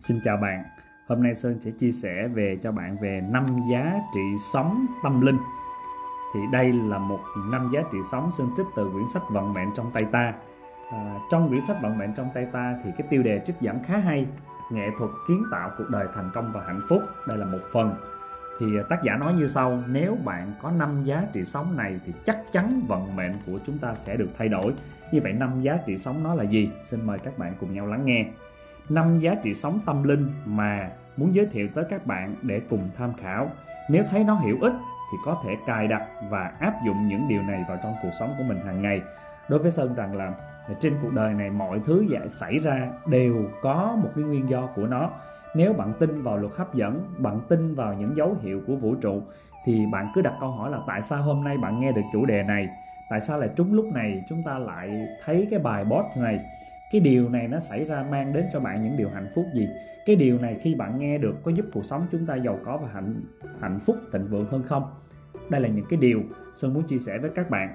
Xin chào bạn. Hôm nay Sơn sẽ chia sẻ về cho bạn về năm giá trị sống tâm linh. Thì đây là một năm giá trị sống Sơn trích từ quyển sách Vận mệnh trong tay ta. À, trong quyển sách Vận mệnh trong tay ta thì cái tiêu đề trích dẫn khá hay. Nghệ thuật kiến tạo cuộc đời thành công và hạnh phúc. Đây là một phần. Thì à, tác giả nói như sau, nếu bạn có năm giá trị sống này thì chắc chắn vận mệnh của chúng ta sẽ được thay đổi. Như vậy năm giá trị sống nó là gì? Xin mời các bạn cùng nhau lắng nghe năm giá trị sống tâm linh mà muốn giới thiệu tới các bạn để cùng tham khảo. Nếu thấy nó hữu ích thì có thể cài đặt và áp dụng những điều này vào trong cuộc sống của mình hàng ngày. Đối với Sơn rằng là trên cuộc đời này mọi thứ dạ xảy ra đều có một cái nguyên do của nó. Nếu bạn tin vào luật hấp dẫn, bạn tin vào những dấu hiệu của vũ trụ thì bạn cứ đặt câu hỏi là tại sao hôm nay bạn nghe được chủ đề này? Tại sao lại trúng lúc này chúng ta lại thấy cái bài post này? Cái điều này nó xảy ra mang đến cho bạn những điều hạnh phúc gì? Cái điều này khi bạn nghe được có giúp cuộc sống chúng ta giàu có và hạnh hạnh phúc thịnh vượng hơn không? Đây là những cái điều sơn muốn chia sẻ với các bạn.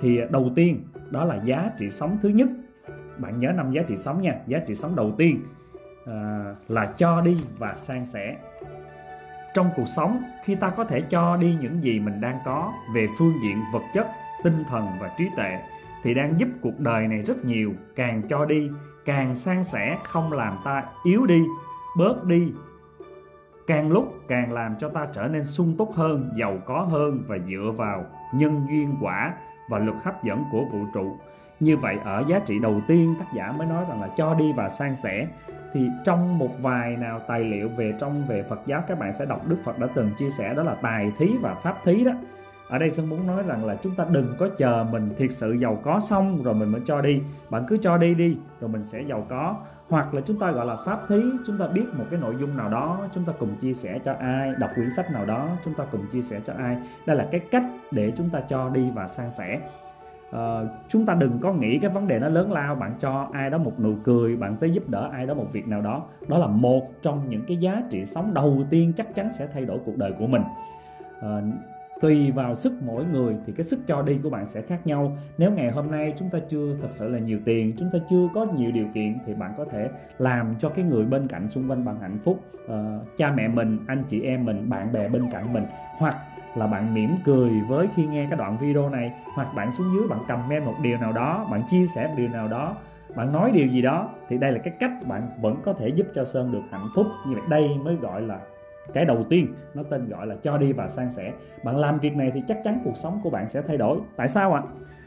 Thì à, đầu tiên đó là giá trị sống thứ nhất. Bạn nhớ năm giá trị sống nha. Giá trị sống đầu tiên à, là cho đi và san sẻ. Trong cuộc sống khi ta có thể cho đi những gì mình đang có về phương diện vật chất tinh thần và trí tuệ thì đang giúp cuộc đời này rất nhiều. Càng cho đi, càng san sẻ, không làm ta yếu đi, bớt đi. Càng lúc, càng làm cho ta trở nên sung túc hơn, giàu có hơn và dựa vào nhân duyên quả và luật hấp dẫn của vũ trụ. Như vậy, ở giá trị đầu tiên, tác giả mới nói rằng là cho đi và san sẻ. Thì trong một vài nào tài liệu về trong, về Phật giáo, các bạn sẽ đọc Đức Phật đã từng chia sẻ, đó là tài thí và pháp thí đó ở đây Sơn muốn nói rằng là chúng ta đừng có chờ mình thiệt sự giàu có xong rồi mình mới cho đi. Bạn cứ cho đi đi rồi mình sẽ giàu có. Hoặc là chúng ta gọi là pháp thí chúng ta biết một cái nội dung nào đó chúng ta cùng chia sẻ cho ai đọc quyển sách nào đó chúng ta cùng chia sẻ cho ai. Đây là cái cách để chúng ta cho đi và san sẻ. Uh, chúng ta đừng có nghĩ cái vấn đề nó lớn lao bạn cho ai đó một nụ cười bạn tới giúp đỡ ai đó một việc nào đó. Đó là một trong những cái giá trị sống đầu tiên chắc chắn sẽ thay đổi cuộc đời của mình. Uh, tùy vào sức mỗi người thì cái sức cho đi của bạn sẽ khác nhau. Nếu ngày hôm nay chúng ta chưa thật sự là nhiều tiền chúng ta chưa có nhiều điều kiện thì bạn có thể làm cho cái người bên cạnh xung quanh bạn hạnh phúc. Uh, cha mẹ mình anh chị em mình bạn bè bên cạnh mình. Hoặc là bạn mỉm cười với khi nghe cái đoạn video này. Hoặc bạn xuống dưới bạn comment một điều nào đó bạn chia sẻ một điều nào đó bạn nói điều gì đó thì đây là cái cách bạn vẫn có thể giúp cho sơn được hạnh phúc. Như vậy đây mới gọi là cái đầu tiên, nó tên gọi là cho đi và san sẻ. Bạn làm việc này thì chắc chắn cuộc sống của bạn sẽ thay đổi. Tại sao ạ?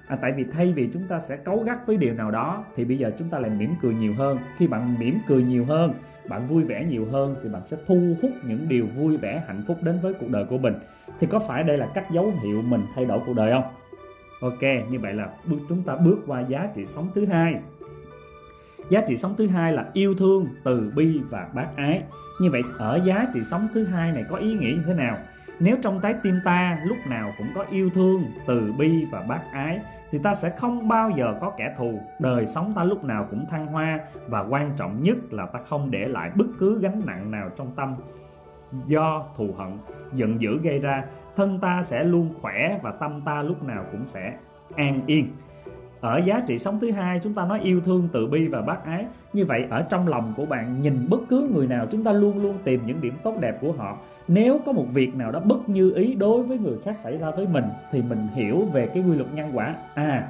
À? tại vì thay vì chúng ta sẽ cấu gắt với điều nào đó, thì bây giờ chúng ta lại mỉm cười nhiều hơn. Khi bạn mỉm cười nhiều hơn, bạn vui vẻ nhiều hơn, thì bạn sẽ thu hút những điều vui vẻ, hạnh phúc đến với cuộc đời của mình. Thì có phải đây là cách dấu hiệu mình thay đổi cuộc đời không? Ok, như vậy là bước, chúng ta bước qua giá trị sống thứ hai. Giá trị sống thứ hai là yêu thương, từ bi và bác ái như vậy ở giá trị sống thứ hai này có ý nghĩa như thế nào? Nếu trong trái tim ta lúc nào cũng có yêu thương, từ bi và bác ái thì ta sẽ không bao giờ có kẻ thù. Đời sống ta lúc nào cũng thăng hoa và quan trọng nhất là ta không để lại bất cứ gánh nặng nào trong tâm do thù hận, giận dữ gây ra. Thân ta sẽ luôn khỏe và tâm ta lúc nào cũng sẽ an yên ở giá trị sống thứ hai, chúng ta nói yêu thương từ bi và bác ái. Như vậy, ở trong lòng của bạn, nhìn bất cứ người nào, chúng ta luôn luôn tìm những điểm tốt đẹp của họ. Nếu có một việc nào đó bất như ý đối với người khác xảy ra với mình, thì mình hiểu về cái quy luật nhân quả. À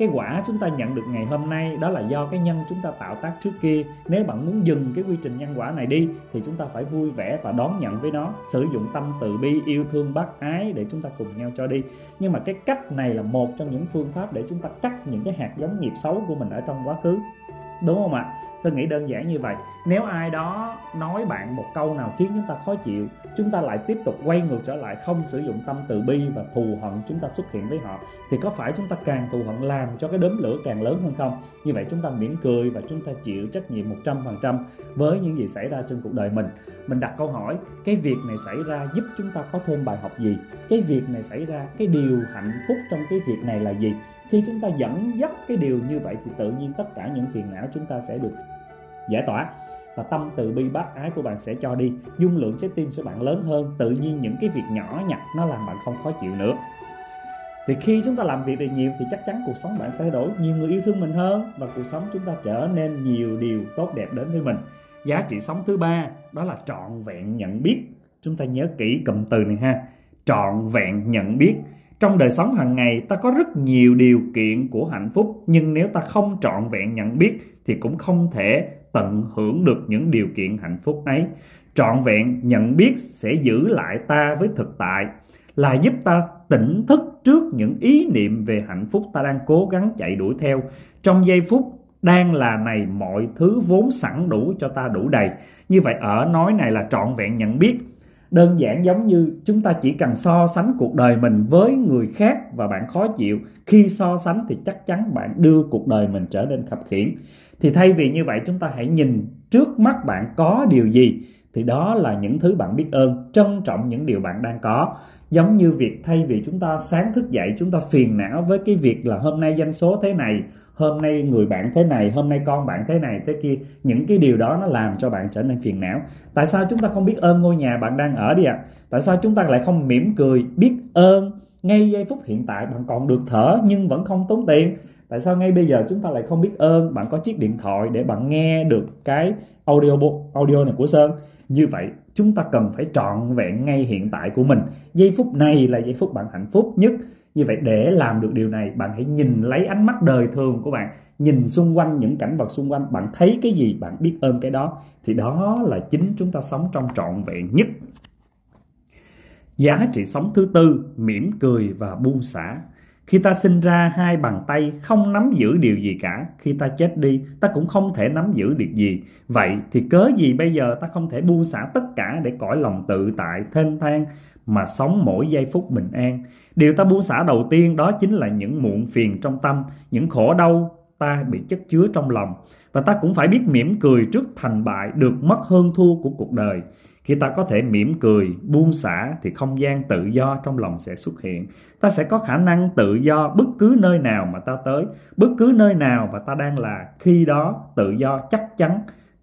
cái quả chúng ta nhận được ngày hôm nay đó là do cái nhân chúng ta tạo tác trước kia. Nếu bạn muốn dừng cái quy trình nhân quả này đi, thì chúng ta phải vui vẻ và đón nhận với nó. Sử dụng tâm từ bi, yêu thương, bác ái để chúng ta cùng nhau cho đi. Nhưng mà cái cách này là một trong những phương pháp để chúng ta cắt những cái hạt giống nghiệp xấu của mình ở trong quá khứ đúng không ạ? Sơn nghĩ đơn giản như vậy. Nếu ai đó nói bạn một câu nào khiến chúng ta khó chịu, chúng ta lại tiếp tục quay ngược trở lại không sử dụng tâm từ bi và thù hận chúng ta xuất hiện với họ, thì có phải chúng ta càng thù hận làm cho cái đốm lửa càng lớn hơn không? Như vậy chúng ta mỉm cười và chúng ta chịu trách nhiệm 100% với những gì xảy ra trên cuộc đời mình. Mình đặt câu hỏi, cái việc này xảy ra giúp chúng ta có thêm bài học gì? Cái việc này xảy ra, cái điều hạnh phúc trong cái việc này là gì? Khi chúng ta dẫn dắt cái điều như vậy thì tự nhiên tất cả những phiền não chúng ta sẽ được giải tỏa và tâm từ bi bác ái của bạn sẽ cho đi. Dung lượng trái tim của bạn lớn hơn, tự nhiên những cái việc nhỏ nhặt nó làm bạn không khó chịu nữa. Thì khi chúng ta làm việc được nhiều thì chắc chắn cuộc sống bạn thay đổi, nhiều người yêu thương mình hơn và cuộc sống chúng ta trở nên nhiều điều tốt đẹp đến với mình. Giá trị sống thứ ba, đó là trọn vẹn nhận biết. Chúng ta nhớ kỹ cụm từ này ha. Trọn vẹn nhận biết trong đời sống hàng ngày, ta có rất nhiều điều kiện của hạnh phúc, nhưng nếu ta không trọn vẹn nhận biết thì cũng không thể tận hưởng được những điều kiện hạnh phúc ấy. Trọn vẹn nhận biết sẽ giữ lại ta với thực tại, là giúp ta tỉnh thức trước những ý niệm về hạnh phúc ta đang cố gắng chạy đuổi theo. Trong giây phút đang là này, mọi thứ vốn sẵn đủ cho ta đủ đầy. Như vậy ở nói này là trọn vẹn nhận biết đơn giản giống như chúng ta chỉ cần so sánh cuộc đời mình với người khác và bạn khó chịu, khi so sánh thì chắc chắn bạn đưa cuộc đời mình trở nên khập khiễng. Thì thay vì như vậy, chúng ta hãy nhìn trước mắt bạn có điều gì thì đó là những thứ bạn biết ơn, trân trọng những điều bạn đang có. Giống như việc thay vì chúng ta sáng thức dậy, chúng ta phiền não với cái việc là hôm nay doanh số thế này, hôm nay người bạn thế này, hôm nay con bạn thế này, thế kia, những cái điều đó nó làm cho bạn trở nên phiền não. Tại sao chúng ta không biết ơn ngôi nhà bạn đang ở đi ạ? À? tại sao chúng ta lại không mỉm cười, biết ơn ngay giây phút hiện tại bạn còn được thở nhưng vẫn không tốn tiền? Tại sao ngay bây giờ chúng ta lại không biết ơn? Bạn có chiếc điện thoại để bạn nghe được cái audio audio này của sơn như vậy, chúng ta cần phải trọn vẹn ngay hiện tại của mình. Giây phút này là giây phút bạn hạnh phúc nhất. Như vậy để làm được điều này, bạn hãy nhìn lấy ánh mắt đời thường của bạn. Nhìn xung quanh những cảnh vật xung quanh, bạn thấy cái gì, bạn biết ơn cái đó. Thì đó là chính chúng ta sống trong trọn vẹn nhất. Giá trị sống thứ tư, mỉm cười và buông xả khi ta sinh ra hai bàn tay không nắm giữ điều gì cả, khi ta chết đi, ta cũng không thể nắm giữ được gì. Vậy thì cớ gì bây giờ ta không thể buông xả tất cả để cõi lòng tự tại, thênh thang mà sống mỗi giây phút bình an. Điều ta buông xả đầu tiên đó chính là những muộn phiền trong tâm, những khổ đau ta bị chất chứa trong lòng. Và ta cũng phải biết mỉm cười trước thành bại, được mất hơn thua của cuộc đời. Khi ta có thể mỉm cười, buông xả thì không gian tự do trong lòng sẽ xuất hiện. Ta sẽ có khả năng tự do bất cứ nơi nào mà ta tới, bất cứ nơi nào mà ta đang là. Khi đó tự do chắc chắn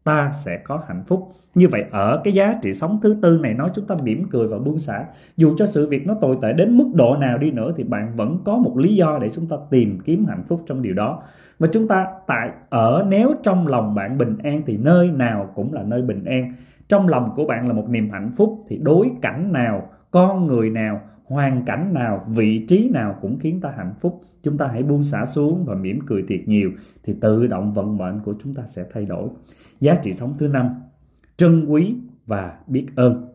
ta sẽ có hạnh phúc. Như vậy ở cái giá trị sống thứ tư này nói chúng ta mỉm cười và buông xả. Dù cho sự việc nó tồi tệ đến mức độ nào đi nữa, thì bạn vẫn có một lý do để chúng ta tìm kiếm hạnh phúc trong điều đó. Và chúng ta tại ở, nếu trong lòng bạn bình an, thì nơi nào cũng là nơi bình an trong lòng của bạn là một niềm hạnh phúc, thì đối cảnh nào con người nào, hoàn cảnh nào, vị trí nào cũng khiến ta hạnh phúc. Chúng ta hãy buông xả xuống và mỉm cười thiệt nhiều, thì tự động vận mệnh của chúng ta sẽ thay đổi. Giá trị sống thứ năm, trân quý và biết ơn.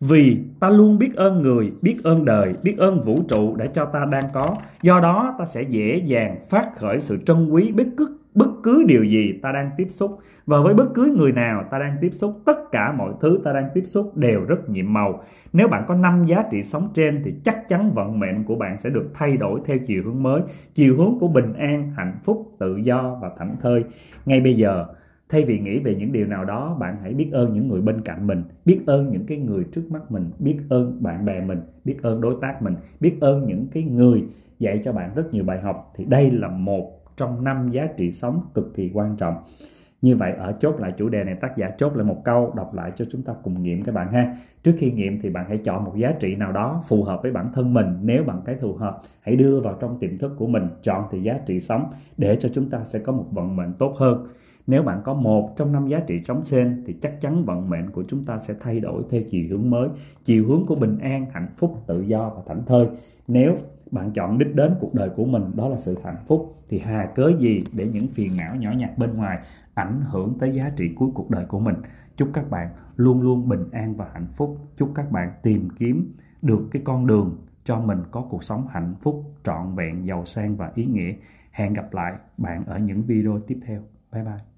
Vì ta luôn biết ơn người, biết ơn đời, biết ơn vũ trụ đã cho ta đang có. Do đó ta sẽ dễ dàng phát khởi sự trân quý biết cứ bất cứ điều gì ta đang tiếp xúc, và với bất cứ người nào ta đang tiếp xúc, tất cả mọi thứ ta đang tiếp xúc đều rất nhiệm màu. Nếu bạn có năm giá trị sống trên, thì chắc chắn vận mệnh của bạn sẽ được thay đổi theo chiều hướng mới. Chiều hướng của bình an, hạnh phúc, tự do và thảnh thơi. Ngay bây giờ, thay vì nghĩ về những điều nào đó, bạn hãy biết ơn những người bên cạnh mình. Biết ơn những cái người trước mắt mình. Biết ơn bạn bè mình. Biết ơn đối tác mình. Biết ơn những cái người dạy cho bạn rất nhiều bài học. Thì đây là một trong năm giá trị sống cực kỳ quan trọng. Như vậy, ở chốt lại chủ đề này, tác giả chốt lại một câu đọc lại cho chúng ta cùng nghiệm các bạn ha. Trước khi nghiệm thì bạn hãy chọn một giá trị nào đó phù hợp với bản thân mình. Nếu bạn cái phù hợp, hãy đưa vào trong tiềm thức của mình, chọn thì giá trị sống để cho chúng ta sẽ có một vận mệnh tốt hơn. Nếu bạn có một trong năm giá trị sống trên thì chắc chắn vận mệnh của chúng ta sẽ thay đổi theo chiều hướng mới. Chiều hướng của bình an, hạnh phúc, tự do và thảnh thơi nếu bạn chọn đích đến cuộc đời của mình, đó là sự hạnh phúc, thì hà cớ gì để những phiền não nhỏ nhặt bên ngoài ảnh hưởng tới giá trị cuối cuộc đời của mình? Chúc các bạn luôn luôn bình an và hạnh phúc. Chúc các bạn tìm kiếm được cái con đường cho mình có cuộc sống hạnh phúc, trọn vẹn, giàu sang và ý nghĩa. Hẹn gặp lại bạn ở những video tiếp theo. Bye bye.